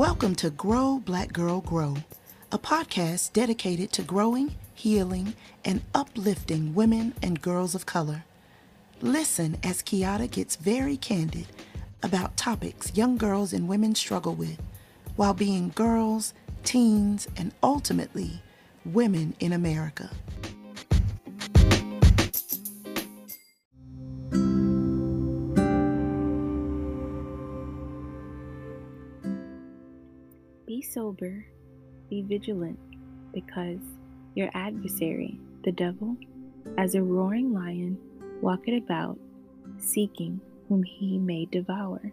Welcome to Grow Black Girl Grow, a podcast dedicated to growing, healing, and uplifting women and girls of color. Listen as KiYada gets very candid about topics young girls and women struggle with while being girls, teens, and ultimately women in America. Sober, be vigilant, because your adversary, the devil, as a roaring lion, walketh about, seeking whom he may devour.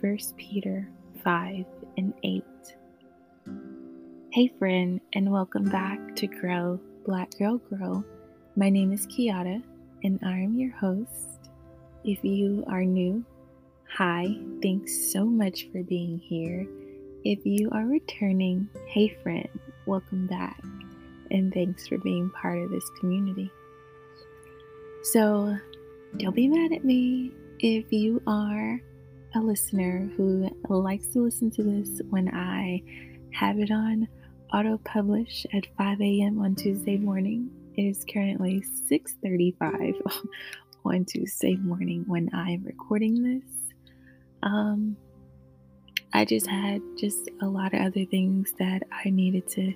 1 Peter 5 and 8. Hey, friend, and welcome back to Grow Black Girl Grow. My name is KiYada, and I am your host. If you are new, hi, thanks so much for being here. If you are returning, hey, friend, welcome back, and thanks for being part of this community. So, don't be mad at me if you are a listener who likes to listen to this when I have it on auto publish at 5 a.m. on Tuesday morning. It is currently 6:35 on Tuesday morning when I am recording this. Um, I just had just a lot of other things that I needed to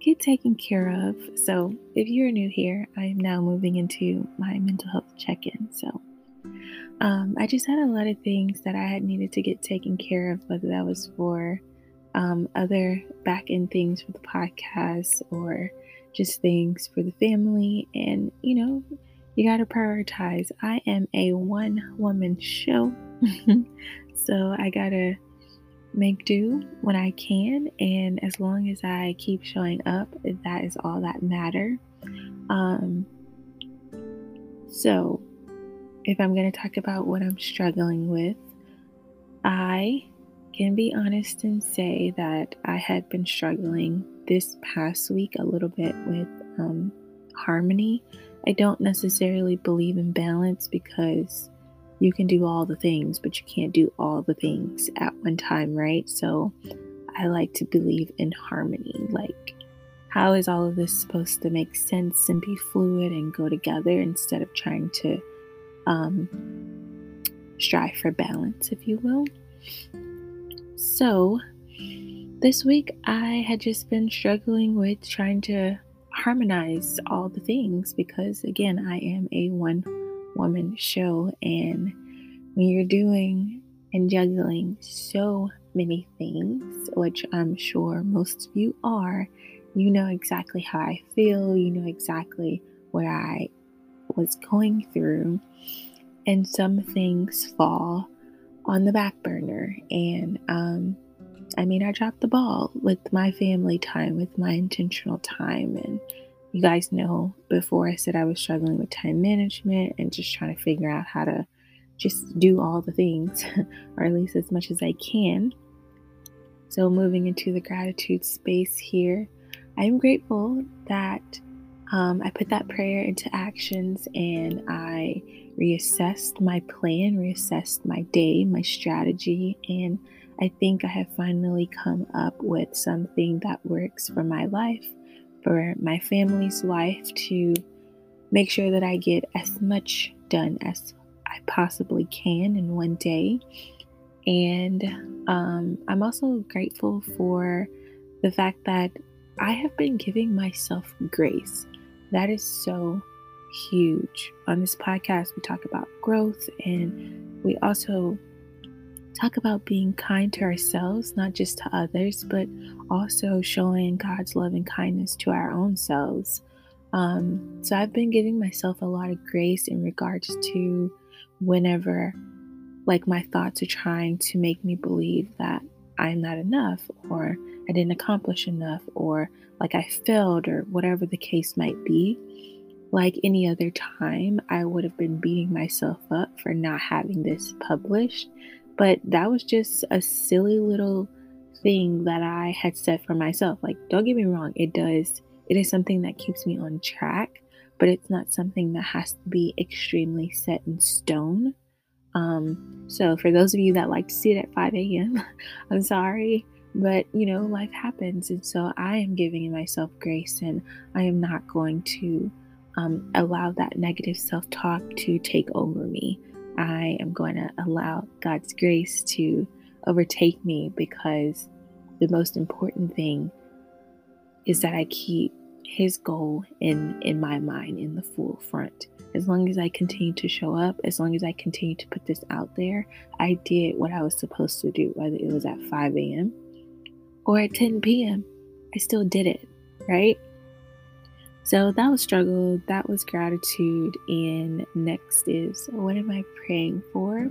get taken care of. So, if you're new here, I am now moving into my mental health check-in. So, um, I just had a lot of things that I had needed to get taken care of, whether that was for um, other back end things for the podcast or just things for the family. And, you know, you got to prioritize. I am a one woman show. so I got to make do when I can. And as long as I keep showing up, that is all that matter. Um, so if I'm going to talk about what I'm struggling with, I can be honest and say that I had been struggling this past week a little bit with um, harmony. I don't necessarily believe in balance because you can do all the things, but you can't do all the things at one time, right? So I like to believe in harmony. Like, how is all of this supposed to make sense and be fluid and go together instead of trying to um, strive for balance, if you will. So, this week I had just been struggling with trying to harmonize all the things because, again, I am a one woman show, and when you're doing and juggling so many things, which I'm sure most of you are, you know exactly how I feel, you know exactly what I was going through, and some things fall on the back burner. And um, I mean, I dropped the ball with my family time, with my intentional time. And you guys know before I said I was struggling with time management and just trying to figure out how to just do all the things, or at least as much as I can. So, moving into the gratitude space here, I'm grateful that um, I put that prayer into actions and I reassessed my plan, reassessed my day, my strategy, and I think I have finally come up with something that works for my life, for my family's life, to make sure that I get as much done as I possibly can in one day. And um, I'm also grateful for the fact that I have been giving myself grace. That is so huge. On this podcast, we talk about growth and we also talk about being kind to ourselves, not just to others, but also showing God's love and kindness to our own selves. Um, so I've been giving myself a lot of grace in regards to whenever, like, my thoughts are trying to make me believe that I'm not enough or I didn't accomplish enough or like I failed or whatever the case might be. Like any other time, I would have been beating myself up for not having this published. But that was just a silly little thing that I had set for myself. Like, don't get me wrong, it does, it is something that keeps me on track, but it's not something that has to be extremely set in stone. Um, so, for those of you that like to see it at 5 a.m., I'm sorry. But, you know, life happens. And so I am giving myself grace and I am not going to um, allow that negative self talk to take over me. I am going to allow God's grace to overtake me because the most important thing is that I keep his goal in in my mind in the full front. As long as I continue to show up, as long as I continue to put this out there, I did what I was supposed to do, whether it was at 5 a.m. or at 10 p.m. I still did it, right? So that was struggle, that was gratitude, and next is what am I praying for?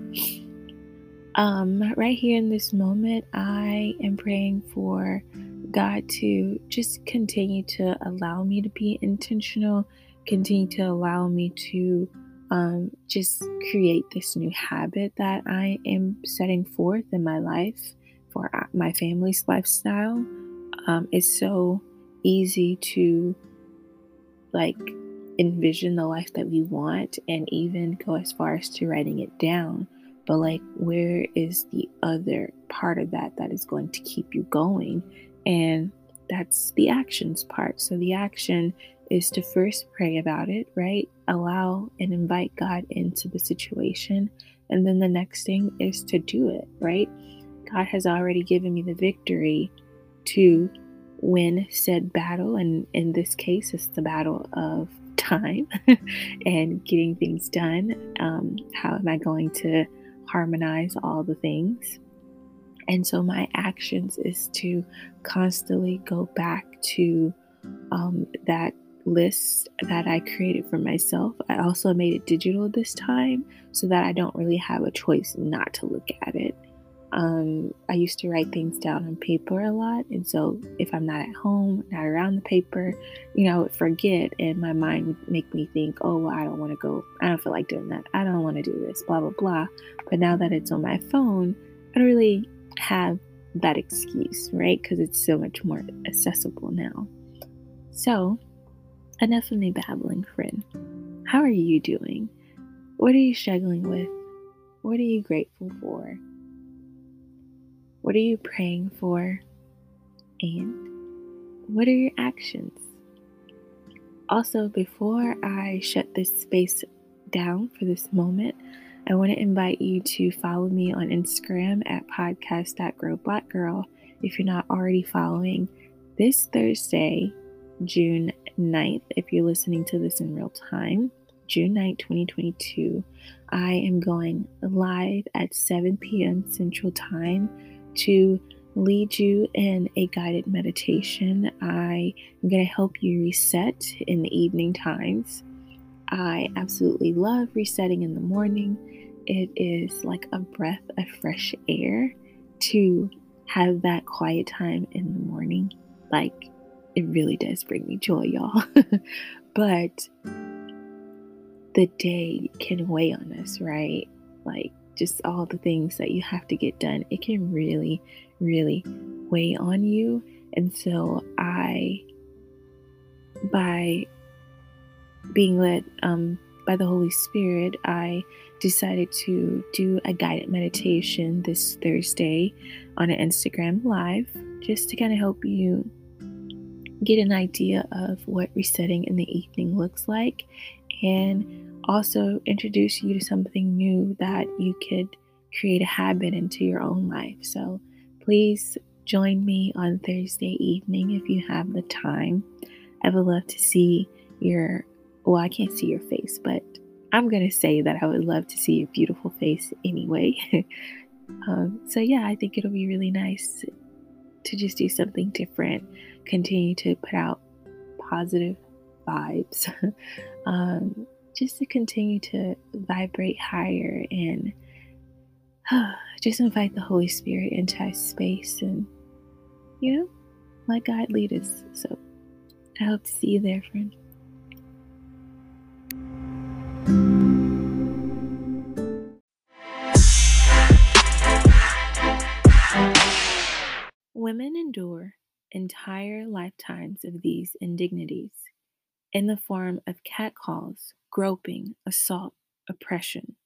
Um, right here in this moment, I am praying for God to just continue to allow me to be intentional, continue to allow me to um, just create this new habit that I am setting forth in my life for uh, my family's lifestyle. Um, it's so easy to like envision the life that we want and even go as far as to writing it down. But, like, where is the other part of that that is going to keep you going? And that's the actions part. So, the action is to first pray about it, right? Allow and invite God into the situation. And then the next thing is to do it, right? God has already given me the victory to win said battle. And in this case, it's the battle of time and getting things done. Um, how am I going to harmonize all the things? And so my actions is to constantly go back to um, that list that I created for myself. I also made it digital this time so that I don't really have a choice not to look at it. Um, I used to write things down on paper a lot, and so if I'm not at home, not around the paper, you know, I would forget, and my mind would make me think, oh, well, I don't want to go, I don't feel like doing that, I don't want to do this, blah, blah, blah. But now that it's on my phone, I don't really have that excuse, right? Because it's so much more accessible now. So, enough of me babbling, friend. How are you doing? What are you struggling with? What are you grateful for? What are you praying for? And what are your actions? Also, before I shut this space down for this moment, I want to invite you to follow me on Instagram at podcast.growblackgirl if you're not already following. This Thursday, June 9th, if you're listening to this in real time, June 9th, 2022, I am going live at 7 p.m. Central Time to lead you in a guided meditation. I am going to help you reset in the evening times. I absolutely love resetting in the morning. It is like a breath of fresh air to have that quiet time in the morning. Like, it really does bring me joy, y'all. but the day can weigh on us, right? Like, just all the things that you have to get done, it can really, really weigh on you. And so I, by being led um, by the Holy Spirit, I decided to do a guided meditation this Thursday on an Instagram Live just to kind of help you get an idea of what resetting in the evening looks like and also introduce you to something new that you could create a habit into your own life. So please join me on Thursday evening if you have the time. I would love to see your, well, I can't see your face, but I'm going to say that I would love to see your beautiful face anyway. um, so, yeah, I think it'll be really nice to just do something different, continue to put out positive vibes. um, just to continue to vibrate higher and uh, just invite the Holy Spirit into our space and, you know, let God lead us. So I hope to see you there, friend. Women endure entire lifetimes of these indignities in the form of catcalls, groping, assault, oppression.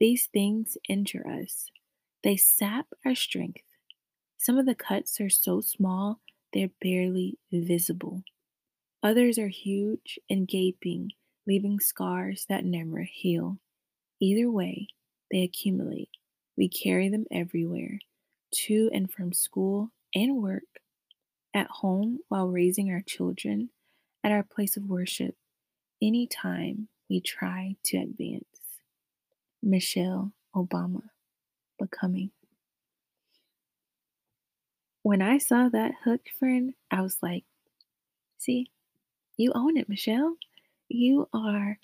These things injure us. They sap our strength, Some of the cuts are so small they're barely visible. Others are huge and gaping, leaving scars that never heal. Either way, they accumulate. We carry them everywhere, to and from school and work, at home while raising our children, at our place of worship, anytime we try to advance. Michelle Obama, Becoming. When I saw that hook, friend, I was like, see, you own it, Michelle. You are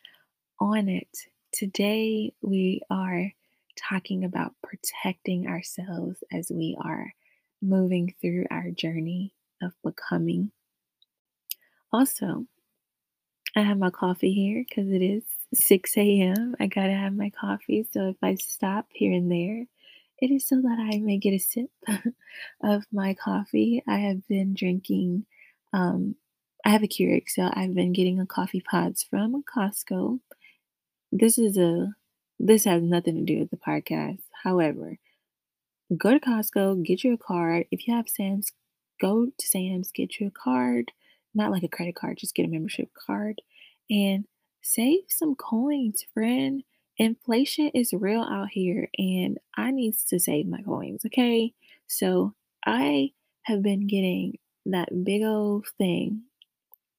on it. Today, we are talking about protecting ourselves as we are moving through our journey of becoming. Also, I have my coffee here because it is 6 a.m. I gotta have my coffee. So if I stop here and there, it is so that I may get a sip of my coffee. I have been drinking, um, I have a Keurig, so I've been getting a coffee pods from Costco. This is a, this has nothing to do with the podcast. However, go to Costco, get you a card. If you have Sam's, go to Sam's, get you a card. Not like a credit card, just get a membership card and save some coins, friend. Inflation is real out here and I need to save my coins, okay? So I have been getting that big old thing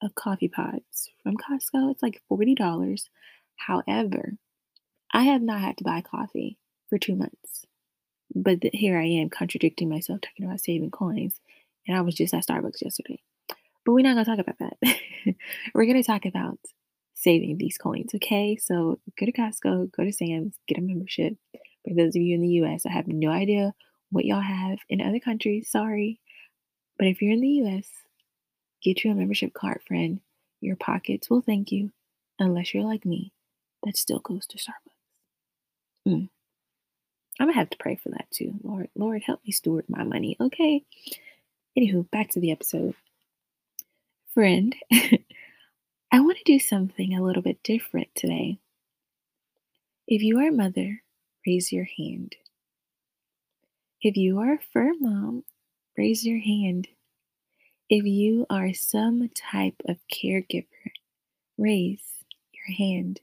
of coffee pods from Costco. It's like $40. However, I have not had to buy coffee for two months. But here I am contradicting myself, talking about saving coins. And I was just at Starbucks yesterday. But we're not going to talk about that. we're going to talk about saving these coins, okay? So go to Costco, go to Sam's, get a membership. For those of you in the US, I have no idea what y'all have in other countries. Sorry. But if you're in the US, get you a membership card, friend. Your pockets will thank you, unless you're like me, that still goes to Starbucks. Mm. I'm gonna have to pray for that too. Lord, Lord, help me steward my money, okay? Anywho, back to the episode. Friend, I want to do something a little bit different today. If you are a mother, raise your hand. If you are a fur mom, raise your hand. If you are some type of caregiver, raise your hand.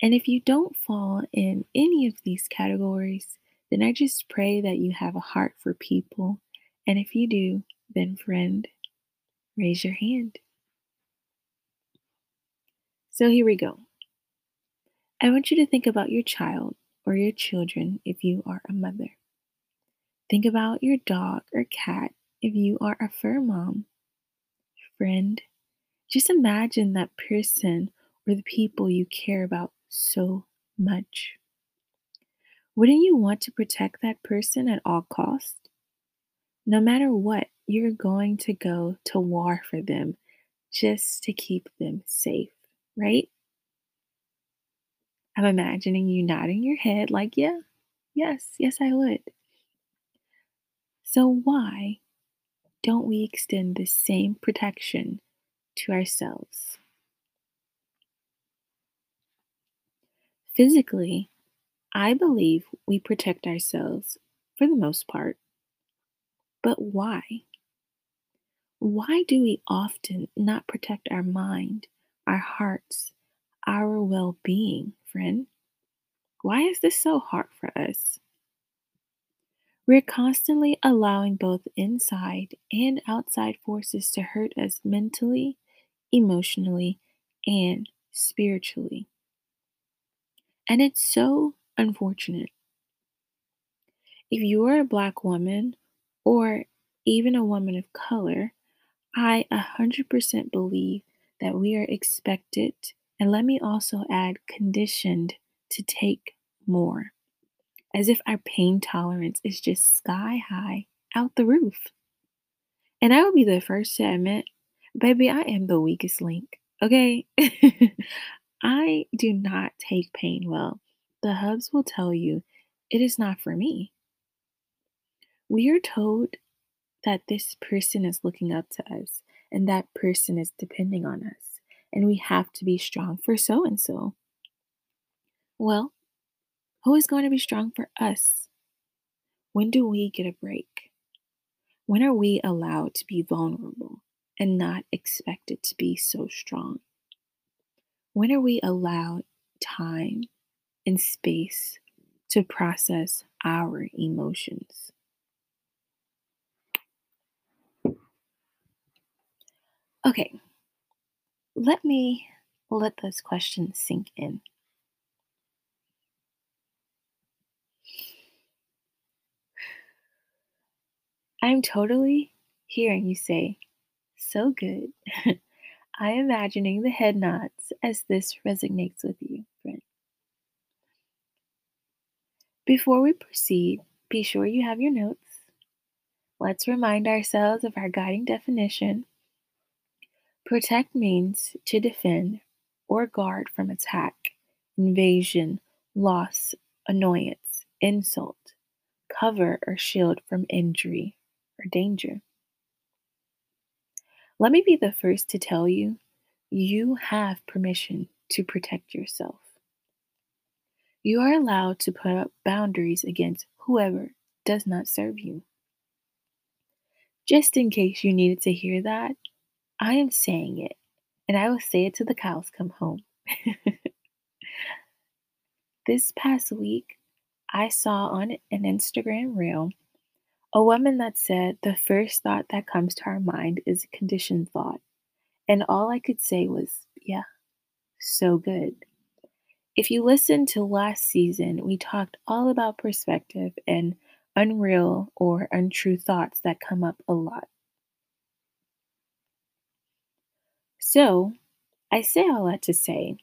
And if you don't fall in any of these categories, then I just pray that you have a heart for people. And if you do, then friend, raise your hand. So here we go. I want you to think about your child or your children if you are a mother. Think about your dog or cat if you are a fur mom. Friend, just imagine that person or the people you care about so much. Wouldn't you want to protect that person at all costs? No matter what, you're going to go to war for them just to keep them safe right? I'm imagining you nodding your head like, yeah, yes, yes, I would. So, why don't we extend the same protection to ourselves? Physically, I believe we protect ourselves for the most part. But why? Why do we often not protect our mind our hearts, our well being, friend. Why is this so hard for us? We're constantly allowing both inside and outside forces to hurt us mentally, emotionally, and spiritually. And it's so unfortunate. If you are a Black woman or even a woman of color, I 100% believe that we are expected, and let me also add conditioned to take more, as if our pain tolerance is just sky high out the roof. And I will be the first to admit, baby, I am the weakest link, okay? I do not take pain well. The hubs will tell you it is not for me. We are told that this person is looking up to us and that person is depending on us, and we have to be strong for so and so. Well, who is going to be strong for us? When do we get a break? When are we allowed to be vulnerable and not expected to be so strong? When are we allowed time and space to process our emotions? Okay, let me let those questions sink in. I'm totally hearing you say, so good. I am imagining the head nods as this resonates with you, friend. Before we proceed, be sure you have your notes. Let's remind ourselves of our guiding definition. Protect means to defend or guard from attack, invasion, loss, annoyance, insult, cover or shield from injury, or danger. Let me be the first to tell you you have permission to protect yourself. You are allowed to put up boundaries against whoever does not serve you. Just in case you needed to hear that, I am saying it, and I will say it till the cows come home. this past week, I saw on an Instagram reel a woman that said, The first thought that comes to our mind is a conditioned thought. And all I could say was, Yeah, so good. If you listened to last season, we talked all about perspective and unreal or untrue thoughts that come up a lot. So, I say all that to say,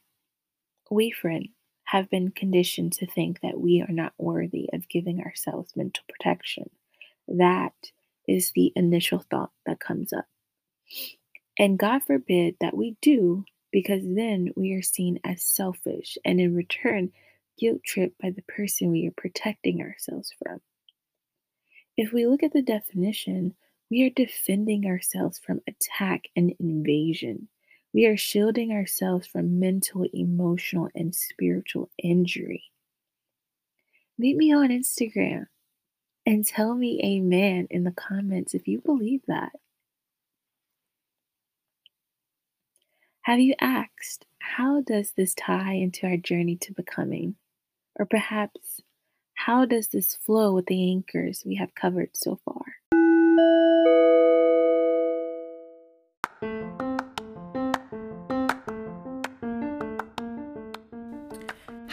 we, friend, have been conditioned to think that we are not worthy of giving ourselves mental protection that is the initial thought that comes up. And God forbid that we do, because then we are seen as selfish and in return guilt tripped by the person we are protecting ourselves from. If we look at the definition, we are defending ourselves from attack and invasion. We are shielding ourselves from mental, emotional, and spiritual injury. Meet me on Instagram and tell me amen in the comments if you believe that. Have you asked, how does this tie into our journey to becoming? Or perhaps, how does this flow with the anchors we have covered so far?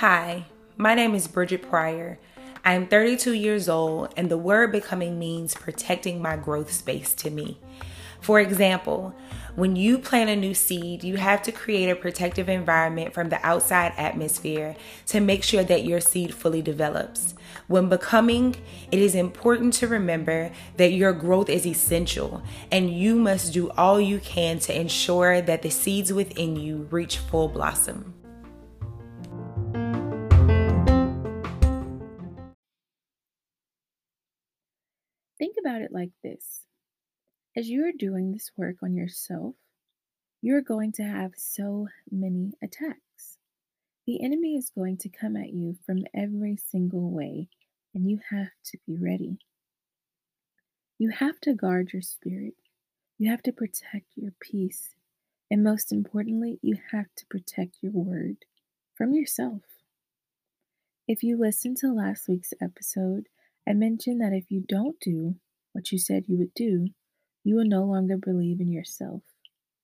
Hi, my name is Bridgett Prier. I am 32 years old, and the word becoming means protecting my growth space to me. For example, when you plant a new seed, you have to create a protective environment from the outside atmosphere to make sure that your seed fully develops. When becoming, it is important to remember that your growth is essential and you must do all you can to ensure that the seeds within you reach full blossom. About it like this as you are doing this work on yourself, you're going to have so many attacks. The enemy is going to come at you from every single way, and you have to be ready. You have to guard your spirit, you have to protect your peace, and most importantly, you have to protect your word from yourself. If you listened to last week's episode, I mentioned that if you don't do what you said you would do, you will no longer believe in yourself.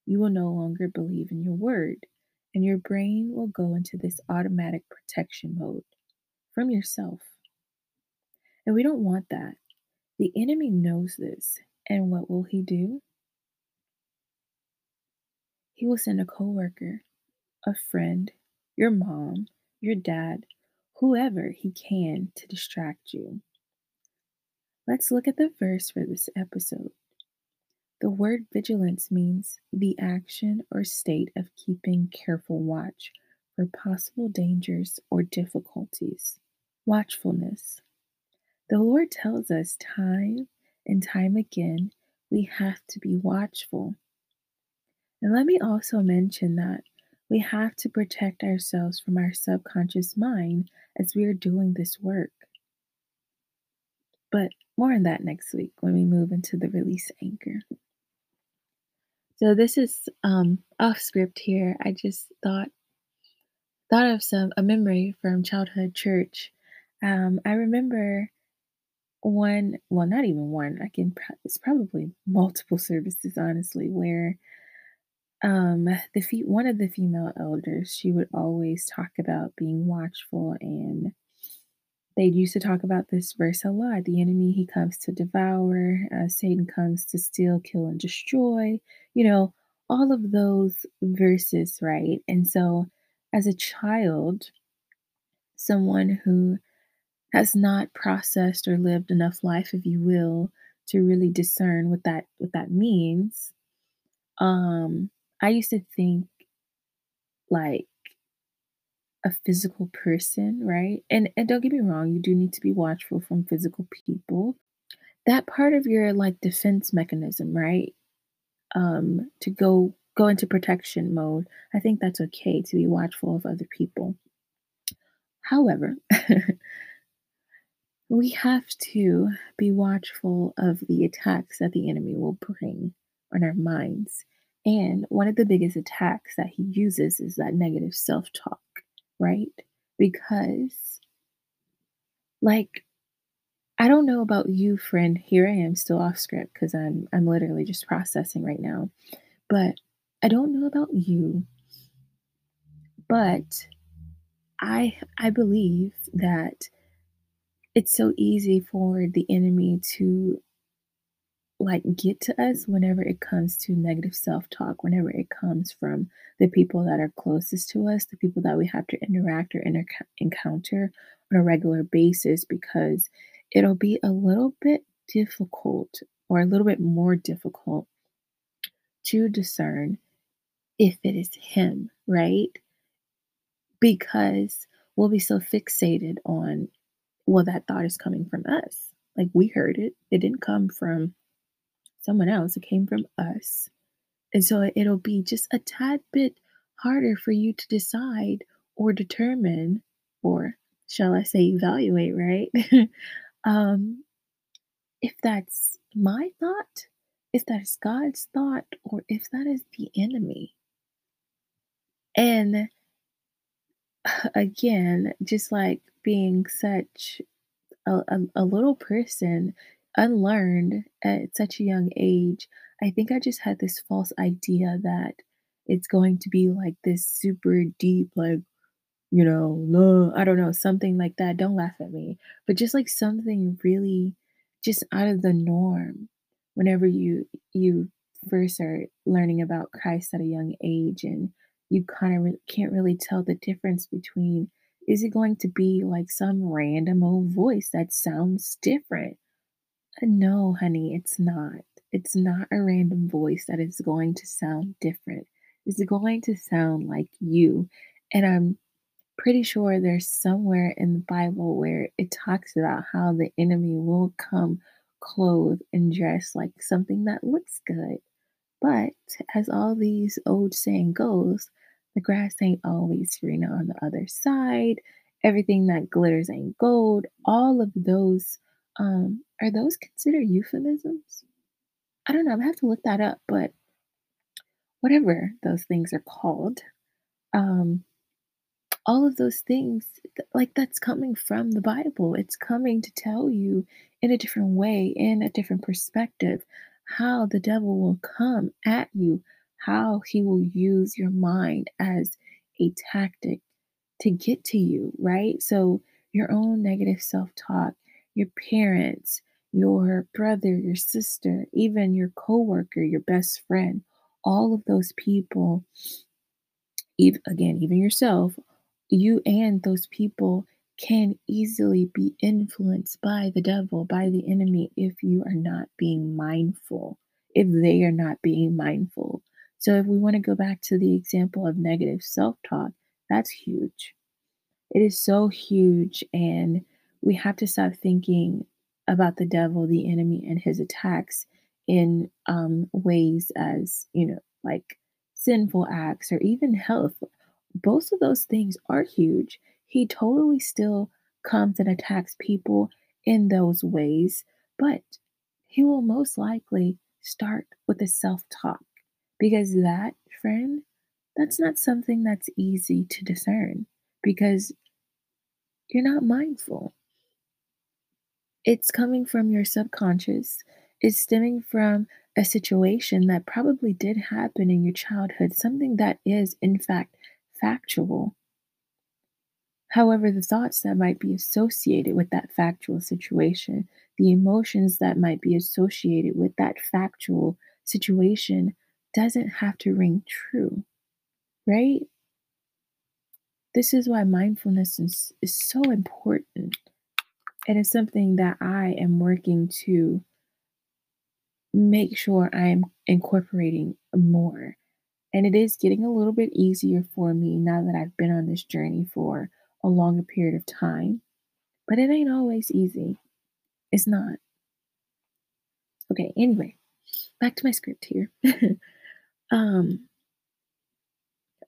You will no longer believe in your word, and your brain will go into this automatic protection mode from yourself. And we don't want that. The enemy knows this, and what will he do? He will send a coworker, a friend, your mom, your dad, whoever he can to distract you. Let's look at the verse for this episode. The word vigilance means the action or state of keeping careful watch for possible dangers or difficulties. Watchfulness. The Lord tells us time and time again we have to be watchful. And let me also mention that we have to protect ourselves from our subconscious mind as we are doing this work. But more on that next week when we move into the release anchor. So this is um, off script here. I just thought thought of some a memory from childhood church. Um, I remember one, well, not even one. I can. It's probably multiple services, honestly, where um the fe- one of the female elders she would always talk about being watchful and they used to talk about this verse a lot. The enemy he comes to devour uh, satan comes to steal kill and destroy you know all of those verses right? And so as a child someone who has not processed or lived enough life if you will to really discern what that what that means um I used to think like a physical person, right? And and don't get me wrong, you do need to be watchful from physical people. That part of your like defense mechanism, right? Um to go go into protection mode. I think that's okay to be watchful of other people. However, we have to be watchful of the attacks that the enemy will bring on our minds. And one of the biggest attacks that he uses is that negative self talk, right? Because, like, I don't know about you, friend. Here I am still off script because I'm I'm literally just processing right now. But I don't know about you, but I I believe that it's so easy for the enemy to like get to us whenever it comes to negative self-talk whenever it comes from the people that are closest to us the people that we have to interact or inter- encounter on a regular basis because it'll be a little bit difficult or a little bit more difficult to discern if it is him right? Because we'll be so fixated on well that thought is coming from us. Like we heard it. It didn't come from someone else, it came from us. And so it'll be just a tad bit harder for you to decide or determine, or shall I say, evaluate, right? um, if that's my thought, if that is God's thought, or if that is the enemy. And again, just like being such a, a, a little person, unlearned at such a young age. I think I just had this false idea that it's going to be like this super deep, like, you know, no, I don't know, something like that. Don't laugh at me. But just like something really just out of the norm whenever you you first are learning about Christ at a young age and you kind of re- can't really tell the difference between is it going to be like some random old voice that sounds different no, honey, it's not. It's not a random voice that is going to sound different. It's going to sound like you. And I'm pretty sure there's somewhere in the Bible where it talks about how the enemy will come clothed and dressed like something that looks good. But as all these old saying goes, the grass ain't always greener on the other side. Everything that glitters ain't gold. All of those um, are those considered euphemisms? I don't know. I have to look that up, but whatever those things are called, um, all of those things, like that's coming from the Bible. It's coming to tell you in a different way, in a different perspective, how the devil will come at you, how he will use your mind as a tactic to get to you, right? So, your own negative self talk, your parents, your brother, your sister, even your coworker, your best friend, all of those people, even again, even yourself, you and those people can easily be influenced by the devil, by the enemy, if you are not being mindful, if they are not being mindful. So, if we want to go back to the example of negative self talk, that's huge. It is so huge. And we have to stop thinking about the devil, the enemy, and his attacks in um, ways as, you know, like sinful acts or even health. Both of those things are huge. He totally still comes and attacks people in those ways, but he will most likely start with a self talk because that, friend, that's not something that's easy to discern because you're not mindful. It's coming from your subconscious, it's stemming from a situation that probably did happen in your childhood, something that is, in fact, factual. However, the thoughts that might be associated with that factual situation, the emotions that might be associated with that factual situation, doesn't have to ring true, right? This is why mindfulness is, is so important. And it's something that I am working to make sure I'm incorporating more. And it is getting a little bit easier for me now that I've been on this journey for a longer period of time. But it ain't always easy. It's not. Okay, anyway, back to my script here. um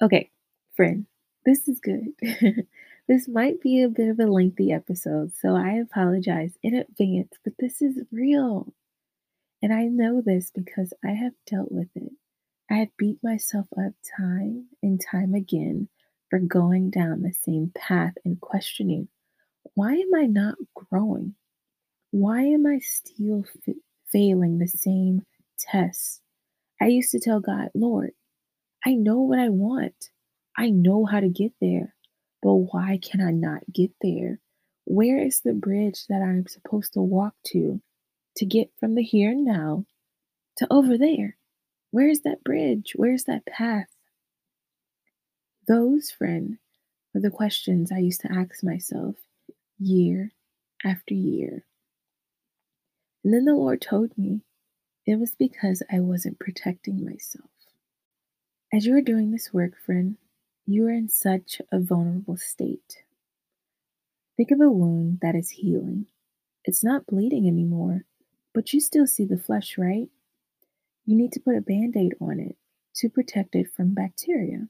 okay, friend, this is good. this might be a bit of a lengthy episode, so I apologize in advance, but this is real. And I know this because I have dealt with it. I have beat myself up time and time again for going down the same path and questioning why am I not growing? Why am I still f- failing the same tests? I used to tell God, Lord, I know what I want. I know how to get there, but why can I not get there? Where is the bridge that I'm supposed to walk to to get from the here and now to over there? Where's that bridge? Where's that path? Those, friend, were the questions I used to ask myself year after year. And then the Lord told me it was because I wasn't protecting myself. As you are doing this work, friend, you are in such a vulnerable state. Think of a wound that is healing. It's not bleeding anymore, but you still see the flesh, right? You need to put a band aid on it to protect it from bacteria.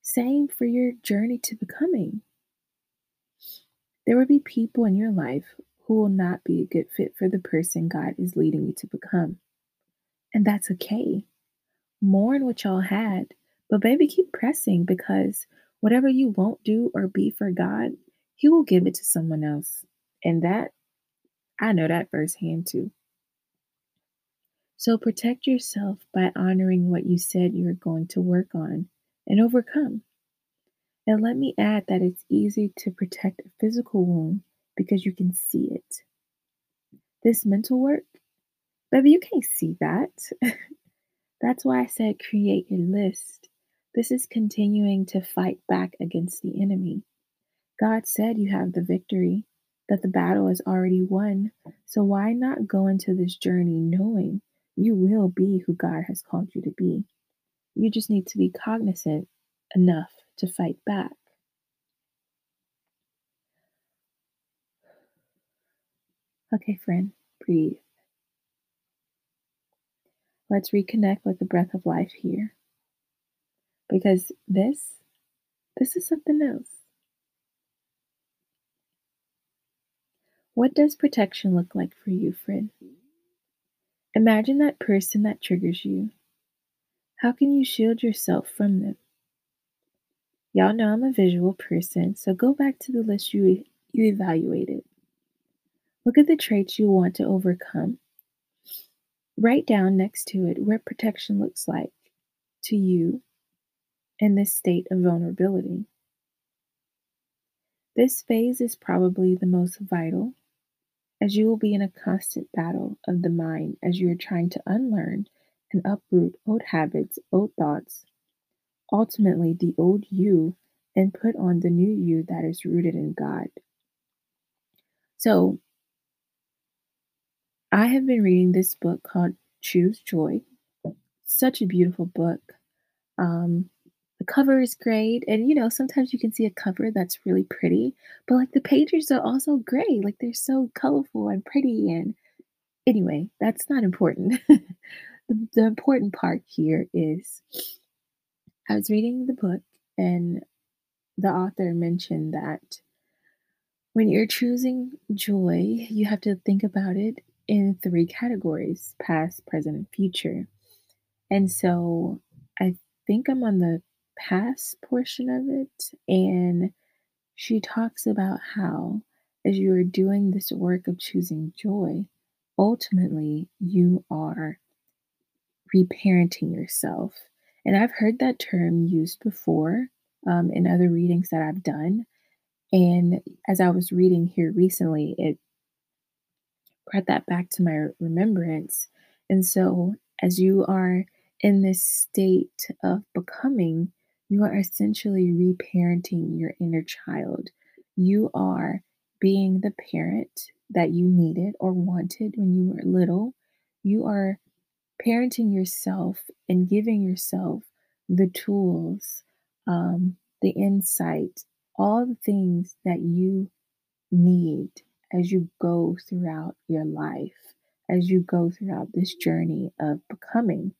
Same for your journey to becoming. There will be people in your life who will not be a good fit for the person God is leading you to become. And that's okay. Mourn what y'all had, but baby, keep pressing because whatever you won't do or be for God, He will give it to someone else. And that I know that firsthand too. So protect yourself by honoring what you said you were going to work on and overcome. And let me add that it's easy to protect a physical wound because you can see it. This mental work, baby, you can't see that. That's why I said create a list. This is continuing to fight back against the enemy. God said you have the victory that the battle is already won. So why not go into this journey knowing you will be who God has called you to be? You just need to be cognizant enough to fight back. Okay, friend, breathe. Let's reconnect with the breath of life here. Because this, this is something else. What does protection look like for you, friend? Imagine that person that triggers you. How can you shield yourself from them? Y'all know I'm a visual person, so go back to the list you, you evaluated. Look at the traits you want to overcome. Write down next to it what protection looks like to you in this state of vulnerability. This phase is probably the most vital as you will be in a constant battle of the mind as you are trying to unlearn and uproot old habits, old thoughts, ultimately the old you, and put on the new you that is rooted in God. So, I have been reading this book called Choose Joy. Such a beautiful book. Um, the cover is great and you know sometimes you can see a cover that's really pretty but like the pages are also great like they're so colorful and pretty and anyway that's not important the, the important part here is i was reading the book and the author mentioned that when you're choosing joy, you have to think about it in three categories past, present, and future. And so I think I'm on the past portion of it. And she talks about how, as you are doing this work of choosing joy, ultimately you are reparenting yourself. And I've heard that term used before um, in other readings that I've done. And as I was reading here recently, it brought that back to my remembrance. And so, as you are in this state of becoming, you are essentially reparenting your inner child. You are being the parent that you needed or wanted when you were little. You are parenting yourself and giving yourself the tools, um, the insight, all the things that you need as you go throughout your life, as you go throughout this journey of becoming.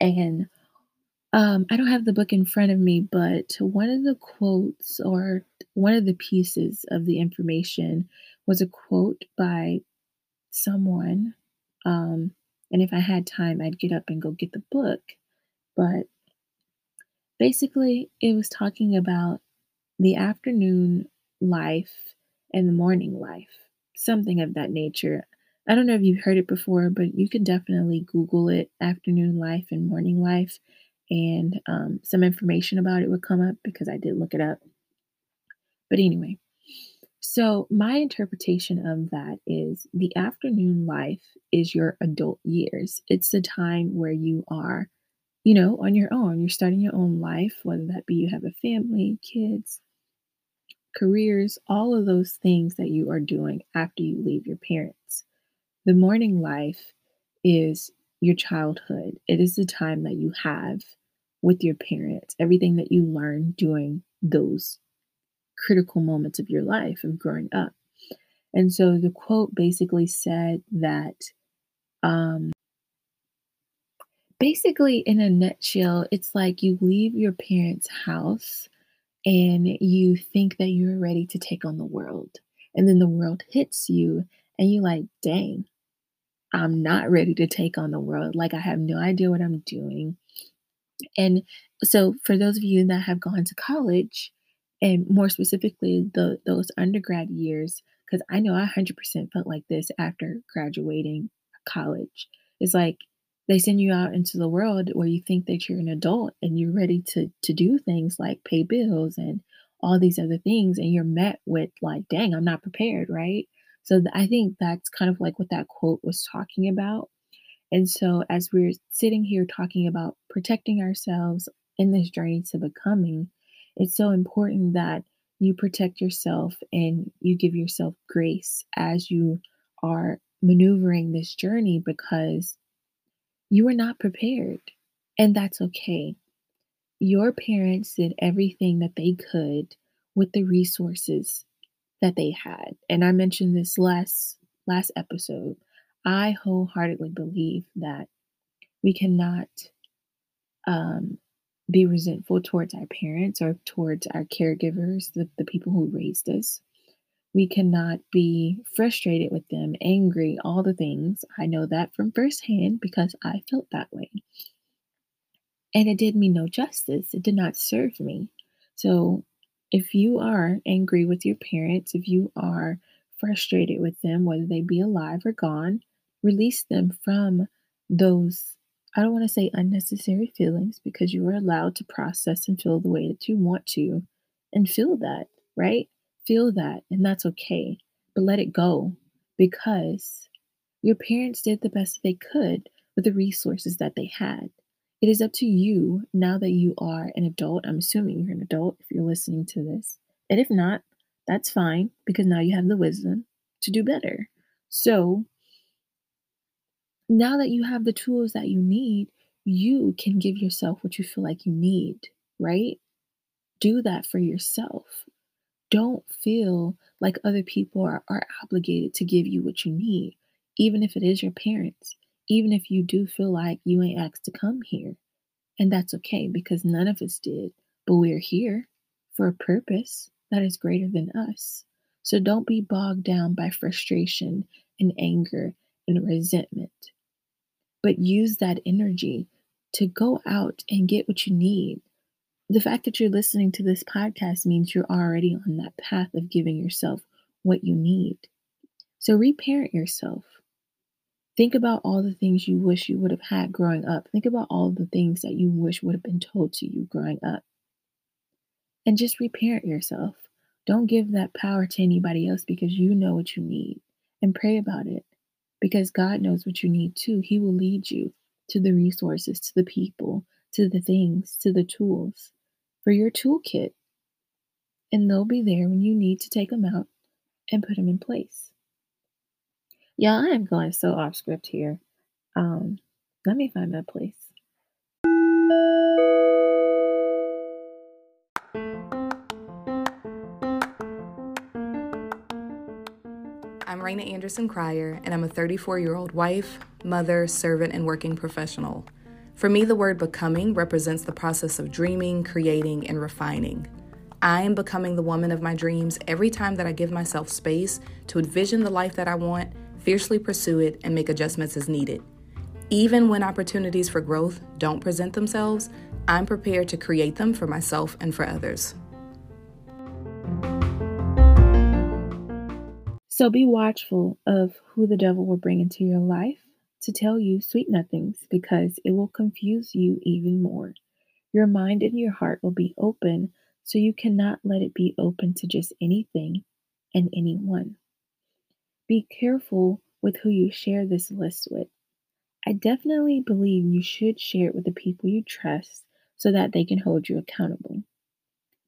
And um, I don't have the book in front of me, but one of the quotes or one of the pieces of the information was a quote by someone. Um, and if I had time, I'd get up and go get the book. But basically, it was talking about the afternoon life and the morning life, something of that nature. I don't know if you've heard it before, but you can definitely Google it afternoon life and morning life, and um, some information about it would come up because I did look it up. But anyway, so my interpretation of that is the afternoon life is your adult years. It's the time where you are, you know, on your own. You're starting your own life, whether that be you have a family, kids, careers, all of those things that you are doing after you leave your parents. The morning life is your childhood, it is the time that you have with your parents, everything that you learn during those critical moments of your life of growing up. And so the quote basically said that, um, basically, in a nutshell, it's like you leave your parents' house and you think that you're ready to take on the world. And then the world hits you, and you're like, dang, I'm not ready to take on the world. Like, I have no idea what I'm doing. And so, for those of you that have gone to college, and more specifically, the those undergrad years, because I know I 100% felt like this after graduating college. It's like they send you out into the world where you think that you're an adult and you're ready to to do things like pay bills and all these other things and you're met with like dang i'm not prepared right so th- i think that's kind of like what that quote was talking about and so as we're sitting here talking about protecting ourselves in this journey to becoming it's so important that you protect yourself and you give yourself grace as you are maneuvering this journey because you are not prepared, and that's okay. Your parents did everything that they could with the resources that they had. And I mentioned this last last episode. I wholeheartedly believe that we cannot um, be resentful towards our parents or towards our caregivers, the, the people who raised us. We cannot be frustrated with them, angry, all the things. I know that from firsthand because I felt that way. And it did me no justice. It did not serve me. So if you are angry with your parents, if you are frustrated with them, whether they be alive or gone, release them from those, I don't want to say unnecessary feelings because you are allowed to process and feel the way that you want to and feel that, right? Feel that, and that's okay, but let it go because your parents did the best they could with the resources that they had. It is up to you now that you are an adult. I'm assuming you're an adult if you're listening to this. And if not, that's fine because now you have the wisdom to do better. So, now that you have the tools that you need, you can give yourself what you feel like you need, right? Do that for yourself don't feel like other people are, are obligated to give you what you need, even if it is your parents, even if you do feel like you ain't asked to come here. And that's okay because none of us did, but we're here for a purpose that is greater than us. So don't be bogged down by frustration and anger and resentment, but use that energy to go out and get what you need. The fact that you're listening to this podcast means you're already on that path of giving yourself what you need. So reparent yourself. Think about all the things you wish you would have had growing up. Think about all the things that you wish would have been told to you growing up. And just reparent yourself. Don't give that power to anybody else because you know what you need. And pray about it because God knows what you need too. He will lead you to the resources, to the people, to the things, to the tools for your toolkit. And they'll be there when you need to take them out and put them in place. Yeah, I am going so off script here. Um, let me find my place. Rayna Anderson Crier, and I'm a 34 year old wife, mother, servant, and working professional. For me, the word becoming represents the process of dreaming, creating, and refining. I am becoming the woman of my dreams every time that I give myself space to envision the life that I want, fiercely pursue it, and make adjustments as needed. Even when opportunities for growth don't present themselves, I'm prepared to create them for myself and for others. So be watchful of who the devil will bring into your life to tell you sweet nothings because it will confuse you even more. Your mind and your heart will be open, so you cannot let it be open to just anything and anyone. Be careful with who you share this list with. I definitely believe you should share it with the people you trust so that they can hold you accountable.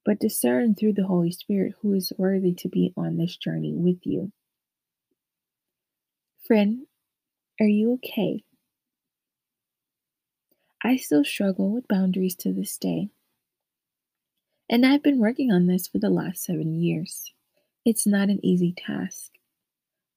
But discern through the Holy Spirit who is worthy to be on this journey with you. Friend, are you okay? I still struggle with boundaries to this day. And I've been working on this for the last seven years. It's not an easy task,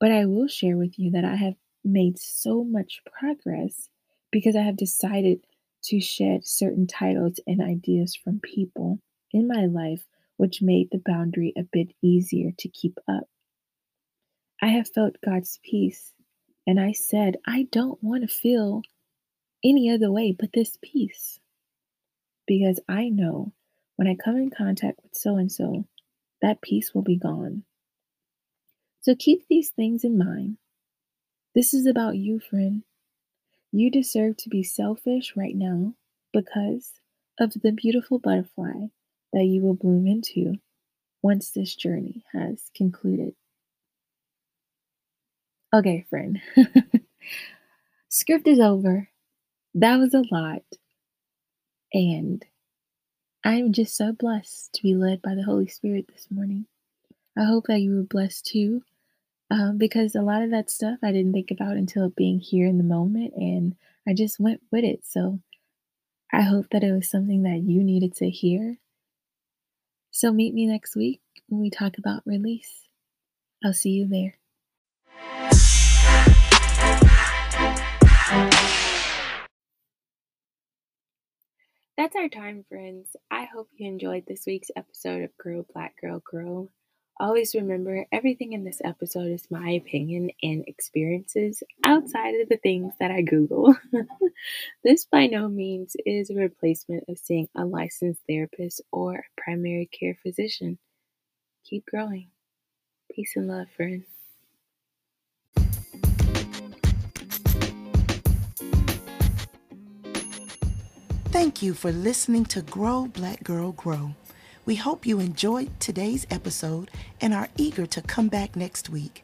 but I will share with you that I have made so much progress because I have decided to shed certain titles and ideas from people in my life, which made the boundary a bit easier to keep up. I have felt God's peace and I said, I don't want to feel any other way but this peace. Because I know when I come in contact with so and so, that peace will be gone. So keep these things in mind. This is about you, friend. You deserve to be selfish right now because of the beautiful butterfly that you will bloom into once this journey has concluded. Okay, friend. Script is over. That was a lot. And I'm just so blessed to be led by the Holy Spirit this morning. I hope that you were blessed too, um, because a lot of that stuff I didn't think about until being here in the moment, and I just went with it. So I hope that it was something that you needed to hear. So meet me next week when we talk about release. I'll see you there. That's our time, friends. I hope you enjoyed this week's episode of Grow Black Girl Grow. Always remember, everything in this episode is my opinion and experiences outside of the things that I Google. this by no means is a replacement of seeing a licensed therapist or a primary care physician. Keep growing. Peace and love, friends. Thank you for listening to Grow Black Girl Grow. We hope you enjoyed today's episode and are eager to come back next week.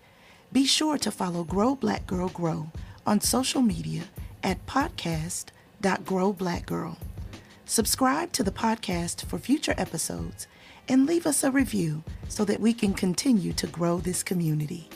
Be sure to follow Grow Black Girl Grow on social media at podcast.growblackgirl. Subscribe to the podcast for future episodes and leave us a review so that we can continue to grow this community.